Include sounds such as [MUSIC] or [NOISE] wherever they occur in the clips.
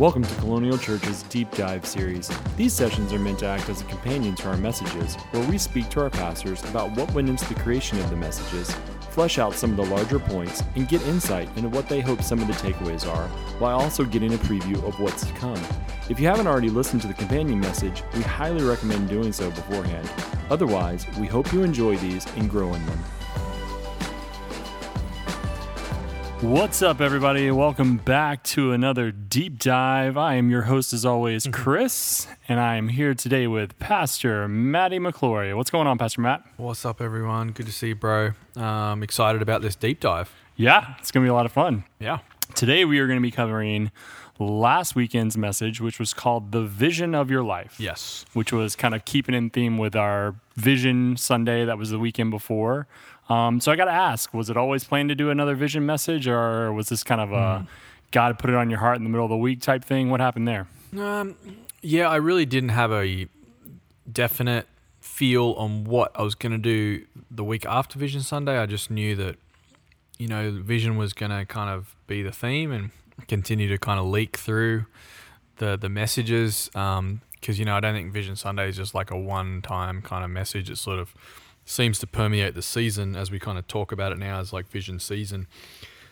Welcome to Colonial Church's Deep Dive series. These sessions are meant to act as a companion to our messages, where we speak to our pastors about what went into the creation of the messages, flesh out some of the larger points, and get insight into what they hope some of the takeaways are, while also getting a preview of what's to come. If you haven't already listened to the companion message, we highly recommend doing so beforehand. Otherwise, we hope you enjoy these and grow in them. What's up, everybody? Welcome back to another deep dive. I am your host, as always, Chris, and I am here today with Pastor Matty McClory. What's going on, Pastor Matt? What's up, everyone? Good to see you, bro. Um, excited about this deep dive. Yeah, it's going to be a lot of fun. Yeah. Today, we are going to be covering last weekend's message, which was called The Vision of Your Life. Yes. Which was kind of keeping in theme with our Vision Sunday that was the weekend before. Um, so I got to ask, was it always planned to do another vision message, or was this kind of a God put it on your heart in the middle of the week type thing? What happened there? Um, yeah, I really didn't have a definite feel on what I was going to do the week after Vision Sunday. I just knew that, you know, Vision was going to kind of be the theme and continue to kind of leak through the the messages. Because you know, I don't think Vision Sunday is just like a one time kind of message. It's sort of seems to permeate the season as we kind of talk about it now as like Vision season.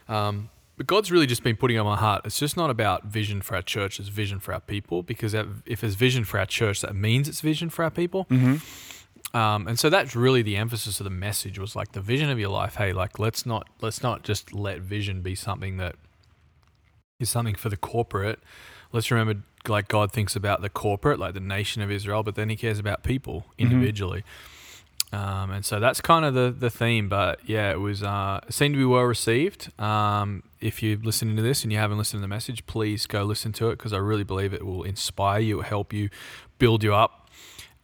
Um, but God's really just been putting on my heart. It's just not about vision for our church; it's vision for our people. Because if it's vision for our church, that means it's vision for our people. Mm-hmm. Um, and so that's really the emphasis of the message was like the vision of your life. Hey, like let's not let's not just let vision be something that is something for the corporate. Let's remember, like God thinks about the corporate, like the nation of Israel, but then He cares about people individually. Um, and so that's kind of the, the theme. But yeah, it was uh, seemed to be well received. Um, if you're listening to this and you haven't listened to the message, please go listen to it because I really believe it will inspire you, help you, build you up,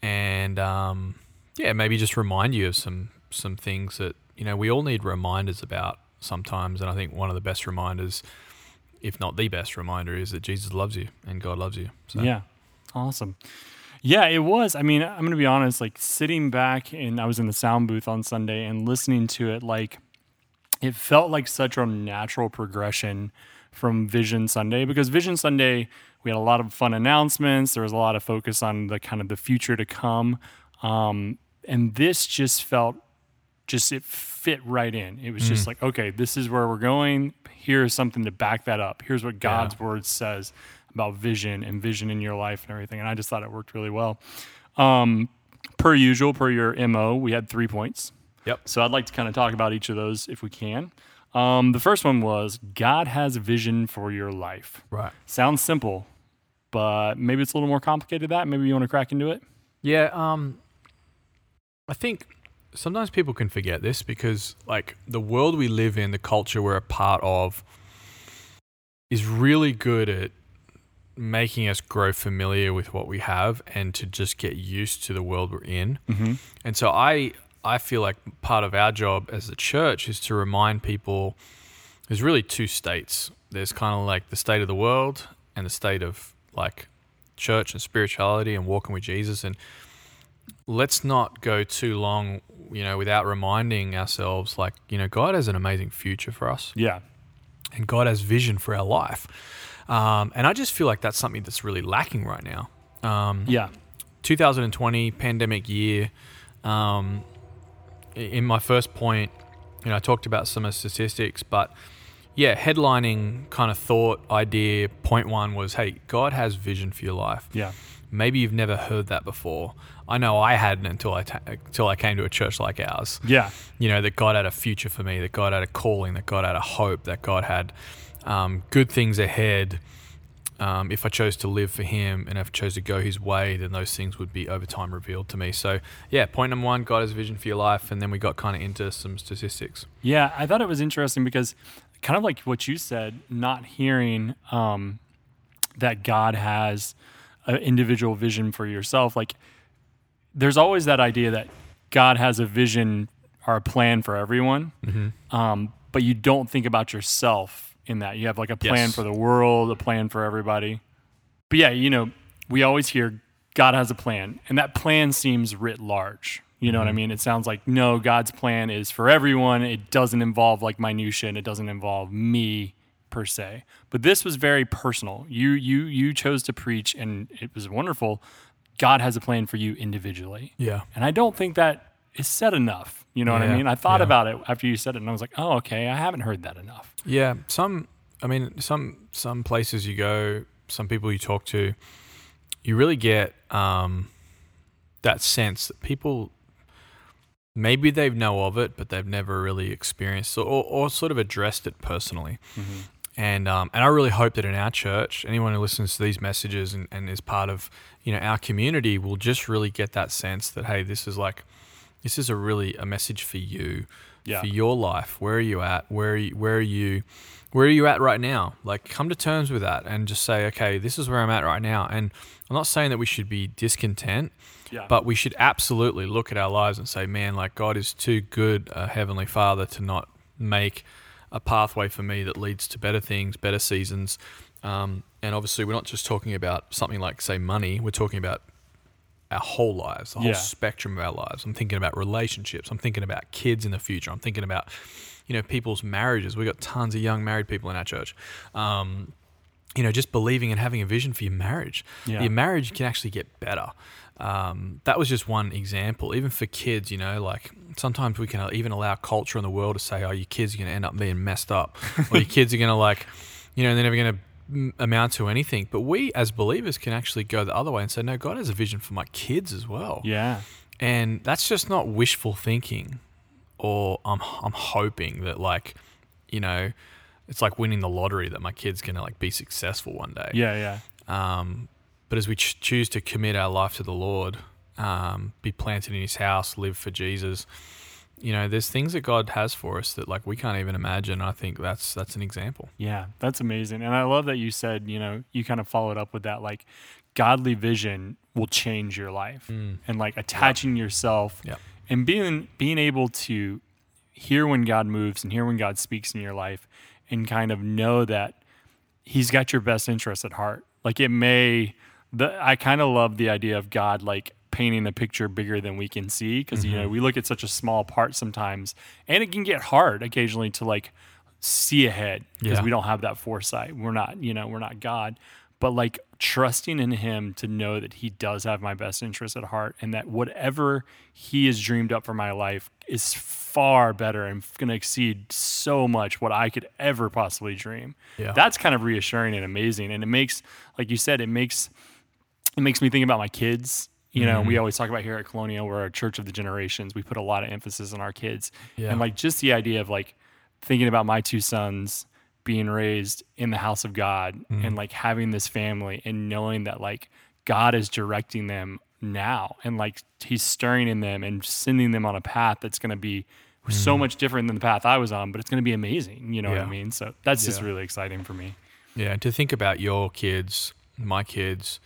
and um, yeah, maybe just remind you of some some things that you know we all need reminders about sometimes. And I think one of the best reminders, if not the best reminder, is that Jesus loves you and God loves you. So. Yeah, awesome. Yeah, it was. I mean, I'm going to be honest, like sitting back and I was in the sound booth on Sunday and listening to it, like it felt like such a natural progression from Vision Sunday because Vision Sunday, we had a lot of fun announcements. There was a lot of focus on the kind of the future to come. Um, and this just felt just, it fit right in. It was just like, okay, this is where we're going. Here's something to back that up. Here's what God's word says about vision and vision in your life and everything. And I just thought it worked really well. Um, per usual, per your MO, we had three points. Yep. So I'd like to kind of talk about each of those if we can. Um, the first one was God has vision for your life. Right. Sounds simple, but maybe it's a little more complicated than that. Maybe you want to crack into it? Yeah, um I think sometimes people can forget this because like the world we live in, the culture we're a part of is really good at making us grow familiar with what we have and to just get used to the world we're in. Mm-hmm. And so I I feel like part of our job as a church is to remind people there's really two states. There's kind of like the state of the world and the state of like church and spirituality and walking with Jesus and let's not go too long, you know, without reminding ourselves like, you know, God has an amazing future for us Yeah. and God has vision for our life. Um, and I just feel like that's something that's really lacking right now. Um, Yeah. 2020 pandemic year. Um, in my first point, you know, I talked about some of statistics, but yeah, headlining kind of thought idea. Point one was, hey, God has vision for your life. Yeah. Maybe you've never heard that before. I know I hadn't until I ta- until I came to a church like ours. Yeah. You know that God had a future for me, that God had a calling, that God had a hope, that God had um, good things ahead. Um, if I chose to live for Him and if I chose to go His way, then those things would be over time revealed to me. So yeah, point number one, God has a vision for your life, and then we got kind of into some statistics. Yeah, I thought it was interesting because kind of like what you said, not hearing um, that God has an individual vision for yourself. Like, there's always that idea that God has a vision or a plan for everyone, um, but you don't think about yourself in that. You have like a plan Yes. for the world, a plan for everybody. But yeah, you know, we always hear God has a plan, and that plan seems writ large. You know what I Mm-hmm. mean? It sounds like no, God's plan is for everyone. It doesn't involve like minutia and it doesn't involve me per se. But this was very personal. You you you chose to preach and it was wonderful. God has a plan for you individually. Yeah. And I don't think that is said enough. You know what I mean? I thought yeah. about it after you said it and I was like, "Oh, okay, I haven't heard that enough." Yeah, some. I mean, some some places you go, some people you talk to, you really get um, that sense that people maybe they know of it, but they've never really experienced or, or sort of addressed it personally. And um, and I really hope that in our church, anyone who listens to these messages and, and is part of you know our community will just really get that sense that hey, this is like this is a really a message for you, Yeah. for your life. Where are you at? Where are you, where are you where are you at right now? Like come to terms with that and just say, okay, this is where I'm at right now. And I'm not saying that we should be discontent, Yeah. but we should absolutely look at our lives and say, man, like God is too good, a heavenly Father, to not make a pathway for me that leads to better things, better seasons. Um, and obviously, we're not just talking about something like, say, money. We're talking about our whole lives, the whole Yeah. spectrum of our lives. I'm thinking about relationships. I'm thinking about kids in the future. I'm thinking about, you know, people's marriages. We've got tons of young married people in our church. Um, you know, just believing and having a vision for your marriage. Yeah. Your marriage can actually get better. Um, that was just one example. Even for kids, you know, like sometimes we can even allow culture in the world to say, "Oh, your kids are going to end up being messed up," or [LAUGHS] your kids are going to like, you know, they're never going to amount to anything. But we, as believers, can actually go the other way and say, "No, God has a vision for my kids as well." yeah. and that's just not wishful thinking or I'm I'm hoping that like you know it's like winning the lottery that my kid's gonna like be successful one day Yeah, yeah. um, but as we ch- choose to commit our life to the Lord um, be planted in his house live for Jesus you know there's things that God has for us that like we can't even imagine I think that's that's an example Yeah, that's amazing. And I love that you said, you know, you kind of followed up with that like godly vision will change your life. Mm. And like attaching yourself Yep. and being being able to hear when God moves and hear when God speaks in your life and kind of know that he's got your best interest at heart. Like it may the I kind of love the idea of God like painting a picture bigger than we can see because you know mm-hmm. we look at such a small part sometimes and it can get hard occasionally to like see ahead because Yeah. we don't have that foresight. We're not, you know, we're not God. But like trusting in him to know that he does have my best interest at heart and that whatever he has dreamed up for my life is far better and going to exceed so much what I could ever possibly dream. Yeah. That's kind of reassuring and amazing. And it makes, like you said, it makes it makes me think about my kids. You know, Mm-hmm. we always talk about here at Colonial, we're a church of the generations. We put a lot of emphasis on our kids. Yeah. And like just the idea of like thinking about my two sons being raised in the house of God Mm-hmm. and like having this family and knowing that like God is directing them now and like he's stirring in them and sending them on a path that's going to be so much different than the path I was on, but it's going to be amazing. You know what I. Mean? So that's just really exciting for me. Yeah, and to think about your kids, my kids,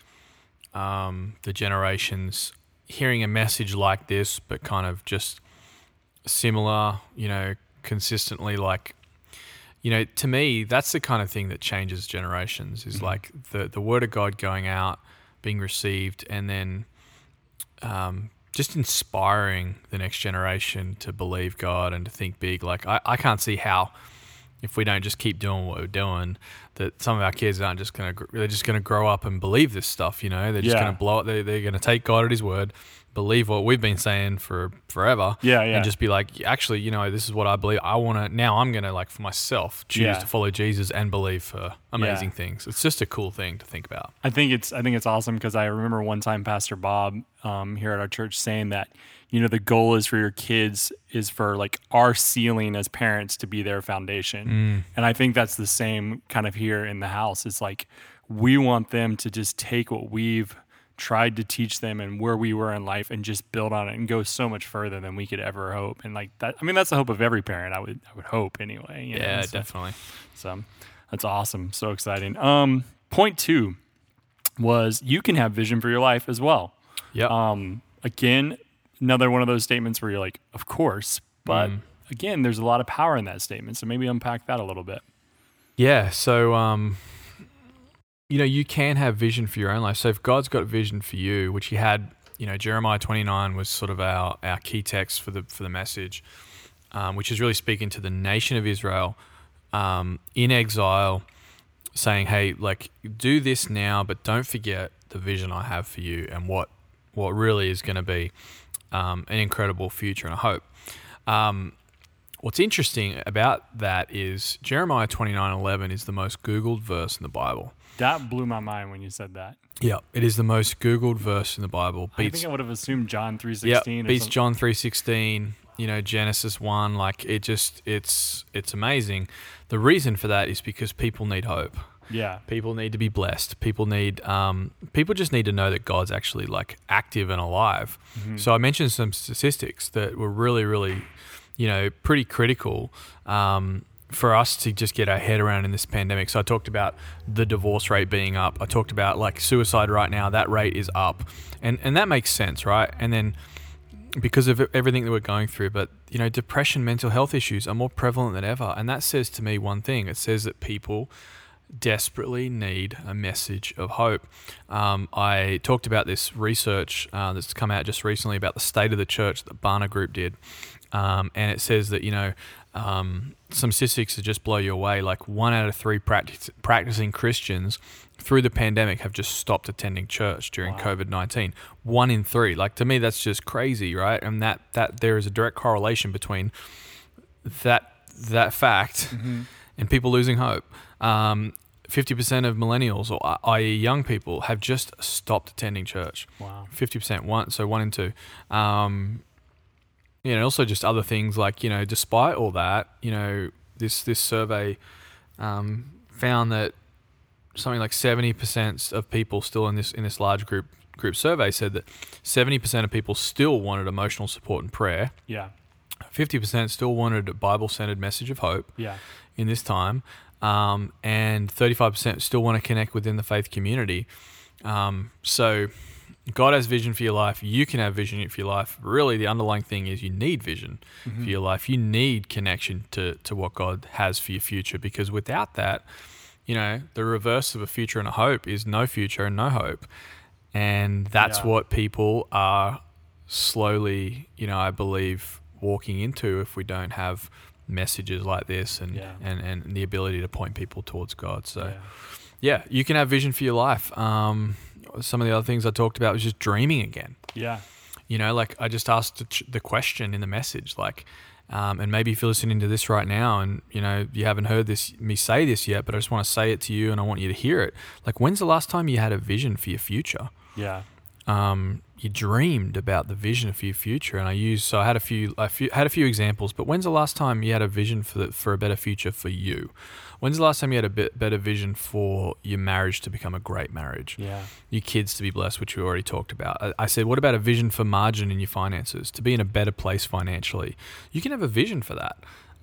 um, the generations, hearing a message like this, but kind of just similar, you know, consistently like, you know, to me, that's the kind of thing that changes generations is like the, the word of God going out, being received, and then um, just inspiring the next generation to believe God and to think big. Like, I, I can't see how if we don't just keep doing what we're doing, that some of our kids aren't just gonna they're just gonna grow up and believe this stuff. You know, they're just Yeah. gonna blow it. They, they're gonna take God at His word, believe what we've been saying for forever. Yeah, yeah. and just be like, actually, you know, this is what I believe. I want to now. I'm gonna like for myself choose Yeah. to follow Jesus and believe for amazing Yeah. things. It's just a cool thing to think about. I think it's I think it's awesome because I remember one time Pastor Bob um, here at our church saying that you know the goal is for your kids is for like our ceiling as parents to be their foundation, and I think that's the same kind of here in the house. It's like we want them to just take what we've tried to teach them and where we were in life and just build on it and go so much further than we could ever hope. And like that, I mean, that's the hope of every parent. I would I would hope anyway. you know, Yeah, so- definitely. so that's awesome. So exciting. Um, point two was you can have vision for your life as well. Yeah. Um, again, another one of those statements where you're like, of course, but Mm. again, there's a lot of power in that statement. So maybe unpack that a little bit. Yeah. So, um, you know, you can have vision for your own life. So if God's got vision for you, which He had you know, Jeremiah 29 was sort of our, our key text for the for the message, um, which is really speaking to the nation of Israel um, in exile, saying, "Hey, like do this now, but don't forget the vision I have for you and what what really is going to be um, an incredible future and a hope." Um, what's interesting about that is Jeremiah 29:11 is the most googled verse in the Bible. That blew my mind when you said that. Yeah, it is the most googled verse in the Bible. I think I would have assumed John three sixteen. yeah, sixteen. beats John 3:16, you know, Genesis 1, like it just it's it's amazing. The reason for that is because people need hope. Yeah, People need to be blessed. People need um, people just need to know that God's actually like active and alive. Mm-hmm. So I mentioned some statistics that were really, really, you know, pretty critical um, for us to just get our head around in this pandemic. So I talked about the divorce rate being up. I talked about like suicide right now. That rate is up, and and that makes sense, right? And then because of everything that we're going through, but you know, depression, mental health issues are more prevalent than ever, and that says to me one thing. It says that people desperately need a message of hope. Um, I talked about this research uh, that's come out just recently about the state of the church that Barna Group did. Um, and it says that, you know, um, some statistics that just blow you away. Like one out of three practic- practicing Christians through the pandemic have just stopped attending church during Wow. COVID 19. One in three. Like to me, that's just crazy, right? And that, that there is a direct correlation between that, that fact and people losing hope. Um, 50% of millennials, or uh, i.e., young people, have just stopped attending church. wow. 50%, one, so one in two. Um, you know, also just other things like, you know, despite all that, you know, this, this survey um, found that something like 70% of people still in this, in this large group, group survey said that 70% of people still wanted emotional support and prayer. Yeah, 50% still wanted a Bible centered message of hope yeah, in this time, um, and 35% still want to connect within the faith community. Um, so, God has vision for your life. You can have vision for your life. Really, the underlying thing is you need vision Mm-hmm. for your life. You need connection to, to what God has for your future because without that, you know, the reverse of a future and a hope is no future and no hope. And that's Yeah. what people are slowly, you know, I believe, walking into if we don't have messages like this and, Yeah. and, and the ability to point people towards God. So, yeah. yeah, you can have vision for your life. Um, some of the other things I talked about was just dreaming again. yeah. You know, like I just asked the, question in the message, like, um, and maybe if you're listening to this right now and you know you haven't heard this me say this yet, but I just want to say it to you and I want you to hear it. Like, when's the last time you had a vision for your future? Yeah. Um, you dreamed about the vision for your future. And I used so I had a few I few, had a few examples. But when's the last time you had a vision for the, for a better future for you? When's the last time you had a bit better vision for your marriage to become a great marriage? Yeah. Your kids to be blessed, which we already talked about. I, I said, what about a vision for margin in your finances to be in a better place financially? You can have a vision for that.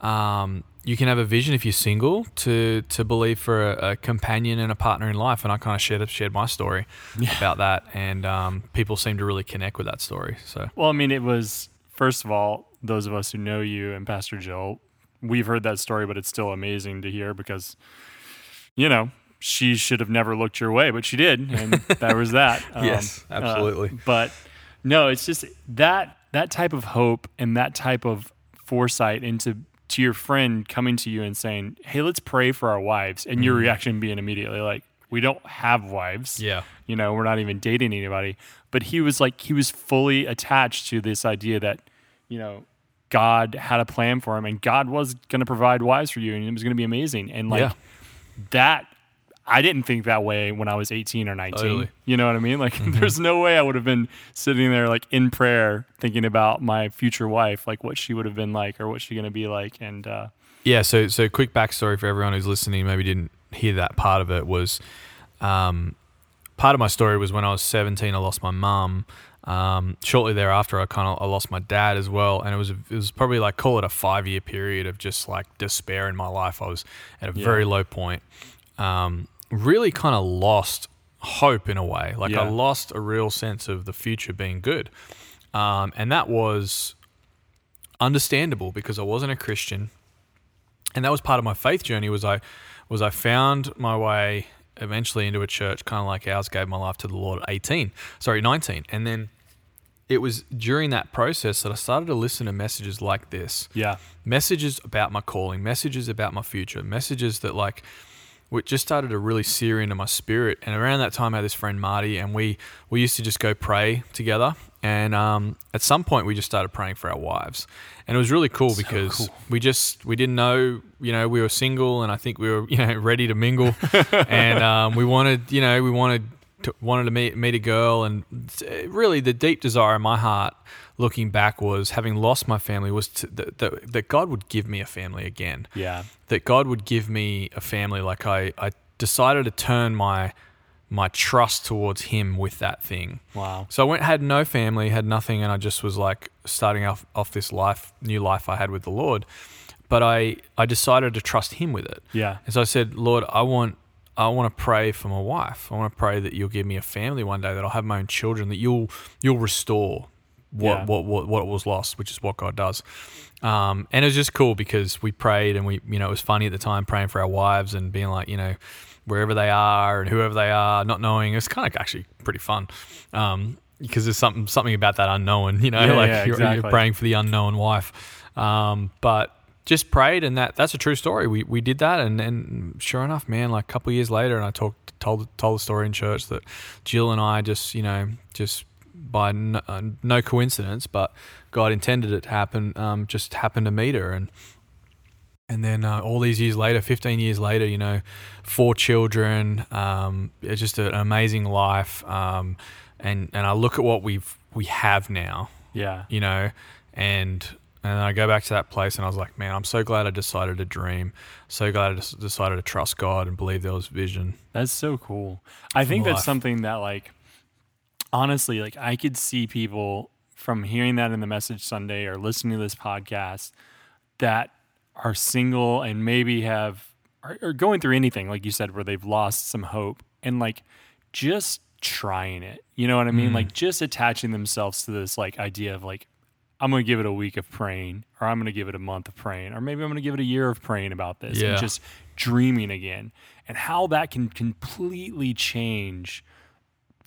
Um, you can have a vision if you're single to to believe for a, a companion and a partner in life. And I kind of shared shared my story about that, and um, people seem to really connect with that story. So Well, I mean, it was first of all, those of us who know you and Pastor Jill, we've heard that story, but it's still amazing to hear because, you know, she should have never looked your way, but she did, and [LAUGHS] that was that. Um, Yes, uh, absolutely. but no, it's just that that type of hope and that type of foresight into to your friend coming to you and saying, "Hey, let's pray for our wives," and your mm-hmm. reaction being immediately like, "We don't have wives." yeah, you know, we're not even dating anybody. But he was like, he was fully attached to this idea that, you know, God had a plan for him and God was going to provide wives for you and it was going to be amazing. And like Yeah. that, I didn't think that way when I was 18 or 19. Totally. You know what I mean? Like, [LAUGHS] there's no way I would have been sitting there like in prayer thinking about my future wife, like what she would have been like or what she's going to be like. And, uh, Yeah, so so quick backstory for everyone who's listening, maybe didn't hear that part of it was um, part of my story was when I was 17, I lost my mum. Um, shortly thereafter, I kind of I lost my dad as well, and it was it was probably like call it a five year period of just like despair in my life. I was at a Yeah. very low point. Um, really kind of lost hope in a way. Like I lost a real sense of the future being good, um, and that was understandable because I wasn't a Christian. And that was part of my faith journey was I was I found my way eventually into a church kind of like ours gave my life to the Lord at 18 sorry 19 and then it was during that process that I started to listen to messages like this. Yeah. messages about my calling, messages about my future, messages that like which just started to really sear into my spirit. And around that time, I had this friend Marty, and we we used to just go pray together. And um, at some point, we just started praying for our wives, and it was really cool because cool. we just we didn't know, you know, we were single, and I think we were [LAUGHS] you know ready to mingle, [LAUGHS] and um, we wanted, you know, we wanted to, wanted to meet meet a girl, and uh, really the deep desire in my heart, looking back, was having lost my family, was to, that, that that God would give me a family again Yeah. that God would give me a family. Like I, I decided to turn my my trust towards Him with that thing. Wow. So I went had no family, had nothing, and I just was like starting off off this life, new life I had with the Lord. But I I decided to trust Him with it. Yeah. And so I said, Lord, I want I want to pray for my wife. I want to pray that you'll give me a family one day, that I'll have my own children, that you'll you'll restore what Yeah. what, what what was lost, which is what God does. Um, and it was just cool because we prayed and we you know it was funny at the time praying for our wives and being like you know wherever they are and whoever they are, not knowing. It's kind of actually pretty fun. Um, because there's something something about that unknown, [LAUGHS] you know, Yeah, like yeah, you're, exactly. you're praying for the unknown wife. Um, but just prayed, and that that's a true story. We we did that, and and sure enough, man, like a couple of years later, and I talked told told the story in church that Jill and I just you know just by no, uh, no coincidence, but God intended it to happen. Um, just happened to meet her, and and then uh, all these years later, 15 years later, you know, four children, um, it's just an amazing life. Um, and, and I look at what we've, we have now, Yeah. you know, and, and I go back to that place and I was like, man, I'm so glad I decided to dream. So glad I just decided to trust God and believe there was vision. That's so cool. I think that's life. something that like honestly, like I could see people from hearing that in the message Sunday or listening to this podcast that are single and maybe have are, are going through anything, like you said, where they've lost some hope and like just trying it. You know what I mean? Mm. Like just attaching themselves to this like idea of like I'm going to give it a week of praying, or I'm going to give it a month of praying, or maybe I'm going to give it a year of praying about this Yeah. and just dreaming again, and how that can completely change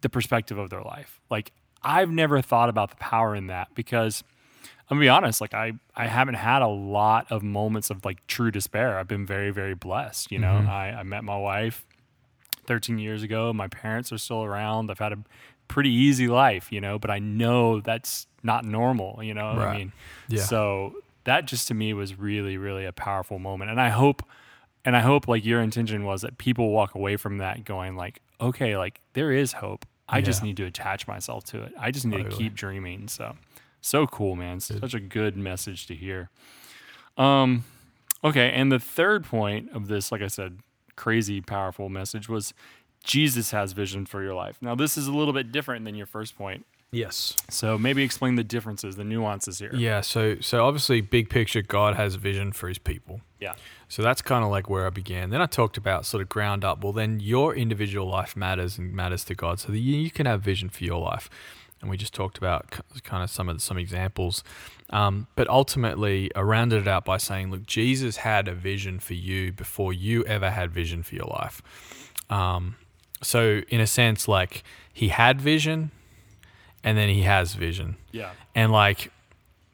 the perspective of their life. Like, I've never thought about the power in that because I'm gonna be honest, like I, I haven't had a lot of moments of like true despair. I've been very, very blessed. You know, mm-hmm. I, I met my wife 13 years ago. My parents are still around. I've had a pretty easy life, you know, but I know that's not normal, you know. I Right. mean, Yeah. so that just to me was really, really a powerful moment. And I hope, and I hope like your intention was that people walk away from that going like, okay, like there is hope. I just need to attach myself to it. I just need to keep dreaming. So, so cool, man. Such a good message to hear. Um, okay. And the third point of this, like I said, crazy powerful message was Jesus has vision for your life. Now, this is a little bit different than your first point. Yes. So maybe explain the differences, the nuances here. Yeah. So, so obviously big picture, God has vision for his people. Yeah. So that's kind of like where I began. Then I talked about sort of ground up. Well, then your individual life matters and matters to God, so that you, you can have vision for your life. And we just talked about kind of some of the, some examples, um, but ultimately I rounded it out by saying, look, Jesus had a vision for you before you ever had vision for your life. Um, so in a sense, like he had vision, and then he has vision. Yeah. And like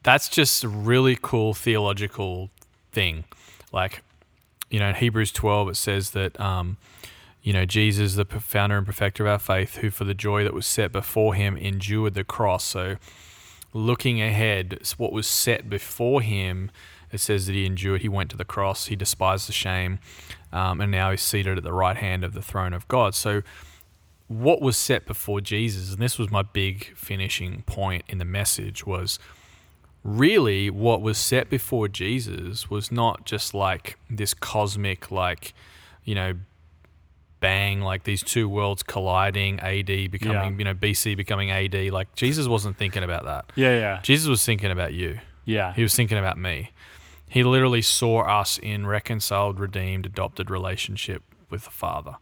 that's just a really cool theological thing. Like, you know, in Hebrews 12 it says that um, you know, Jesus, the founder and perfecter of our faith, who for the joy that was set before him endured the cross. So looking ahead, it's what was set before him, it says that he endured, he went to the cross, he despised the shame, um, and now he's seated at the right hand of the throne of God. So what was set before Jesus, and this was my big finishing point in the message, was really what was set before Jesus was not just like this cosmic, like, you know, bang, like these two worlds colliding, AD becoming, Yeah. you know, BC becoming AD. Like, Jesus wasn't thinking about that. Yeah. Yeah. Jesus was thinking about you. Yeah. He was thinking about me. He literally saw us in reconciled, redeemed, adopted relationship with the Father.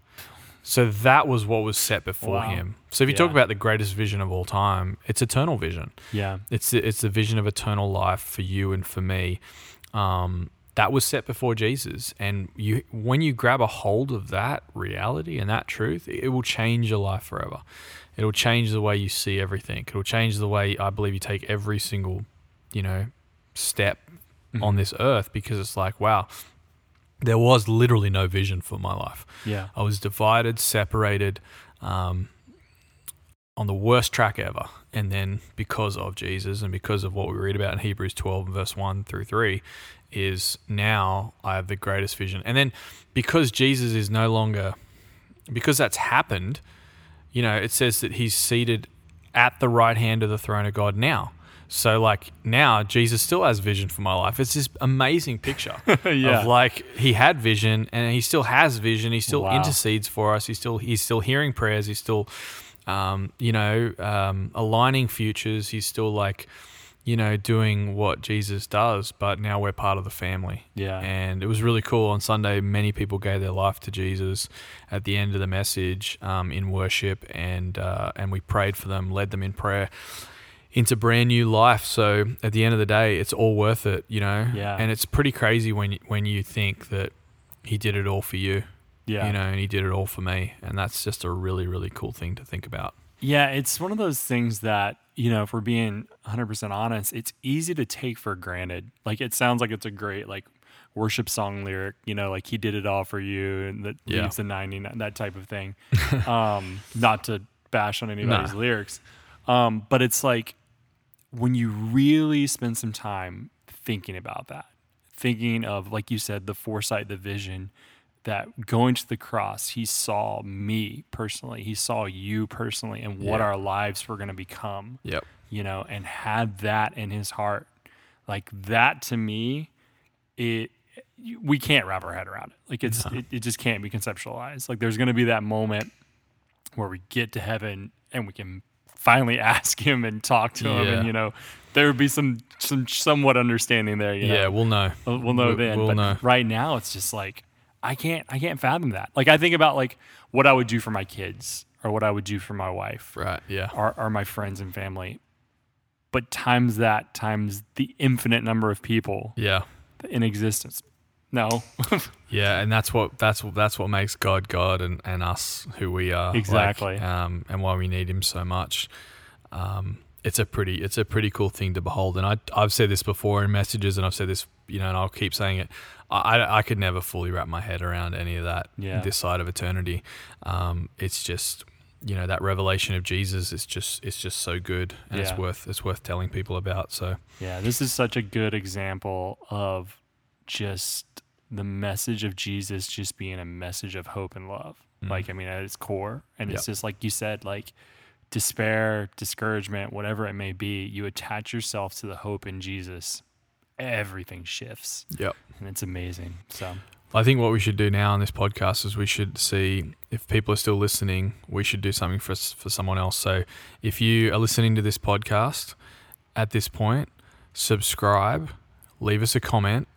So that was what was set before Wow. him. So if you talk about the greatest vision of all time, it's eternal vision. Yeah. It's the, it's the vision of eternal life for you and for me. Um, that was set before Jesus. And you, when you grab a hold of that reality and that truth, it will change your life forever. It'll change the way you see everything. It'll change the way I believe you take every single, you know, step Mm-hmm. on this earth because it's like, wow, there was literally no vision for my life. Yeah. I was divided, separated, um, on the worst track ever. And then because of Jesus and because of what we read about in Hebrews 12, verse 1 through 3, is now I have the greatest vision. And then because Jesus is no longer, because that's happened, you know, it says that he's seated at the right hand of the throne of God now. So like now Jesus still has vision for my life. It's this amazing picture [LAUGHS] Yeah. of like he had vision and he still has vision. He still Wow. intercedes for us. He's still he's still hearing prayers. He's still um, you know um, aligning futures. He's still like you know doing what Jesus does. But now we're part of the family. Yeah. And it was really cool on Sunday. Many people gave their life to Jesus at the end of the message um, in worship, and uh, and we prayed for them, led them in prayer into brand new life. So at the end of the day, it's all worth it, you know. Yeah. And it's pretty crazy when you, when you think that he did it all for you, Yeah. you know, and he did it all for me, and that's just a really really cool thing to think about. Yeah, it's one of those things that, you know, if we're being 100% honest, it's easy to take for granted. Like, it sounds like it's a great, like, worship song lyric, you know, like he did it all for you and that Yeah. leaves the 99, that type of thing. [LAUGHS] um, not to bash on anybody's Nah. lyrics. Um, but it's like when you really spend some time thinking about that, thinking of, like you said, the foresight, the vision, that going to the cross, he saw me personally, he saw you personally, and what Yeah. our lives were going to become, Yep. you know, and had that in his heart. Like that to me, it we can't wrap our head around it. Like it's it, it just can't be conceptualized. Like there's going to be that moment where we get to heaven and we can finally [LAUGHS] ask him and talk to him, Yeah. and you know, there would be some some somewhat understanding there. You know? Yeah, we'll know. We'll, we'll know then. we'll but know. right now, it's just like I can't I can't fathom that. Like I think about like what I would do for my kids or what I would do for my wife Right. Yeah. or, or my friends and family. But times that times the infinite number of people Yeah. in existence. No, [LAUGHS] Yeah, and that's what that's what that's what makes God God and, and us who we are. like, Exactly. um, and why we need Him so much. Um, it's a pretty it's a pretty cool thing to behold. And I I've said this before in messages, and I've said this you know, and I'll keep saying it. I I, I could never fully wrap my head around any of that Yeah. this side of eternity. Um, it's just you know that revelation of Jesus is just it's just so good, and Yeah. it's worth it's worth telling people about. So yeah, this is such a good example of just the message of Jesus just being a message of hope and love. Mm-hmm. Like, I mean, at its core. And it's just like you said, like despair, discouragement, whatever it may be, you attach yourself to the hope in Jesus, everything shifts. yep. And it's amazing. So, I think what we should do now on this podcast is we should see if people are still listening. We should do something for for someone else. So if you are listening to this podcast at this point, subscribe, leave us a comment,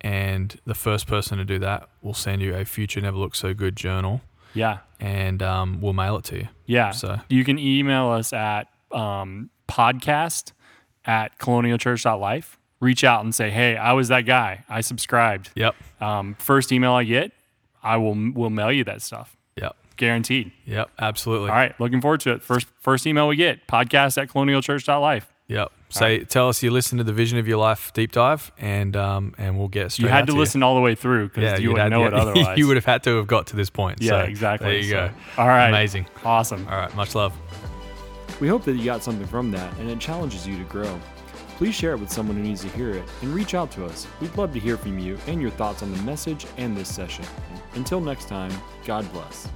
and the first person to do that will send you a future never looked so good journal, yeah. and um, we'll mail it to you. Yeah. So You can email us at um, podcast at colonialchurch.life. Reach out and say, hey, I was that guy. I subscribed. yep, Um, first email I get, I will will mail you that stuff. yep, Guaranteed. yep, absolutely. All right. Looking forward to it. First first email we get, podcast at colonialchurch.life. Yep. Say, tell us you listened to the Vision of Your Life deep dive, and um, and we'll get straight. You had out to you. listen all the way through because you you'd wouldn't had- know it [LAUGHS] otherwise. you would have had to have got to this point. Yeah, so exactly. There you So- go. All right. Amazing. Awesome. All right. Much love. We hope that you got something from that and it challenges you to grow. Please share it with someone who needs to hear it and reach out to us. We'd love to hear from you and your thoughts on the message and this session. Until next time, God bless.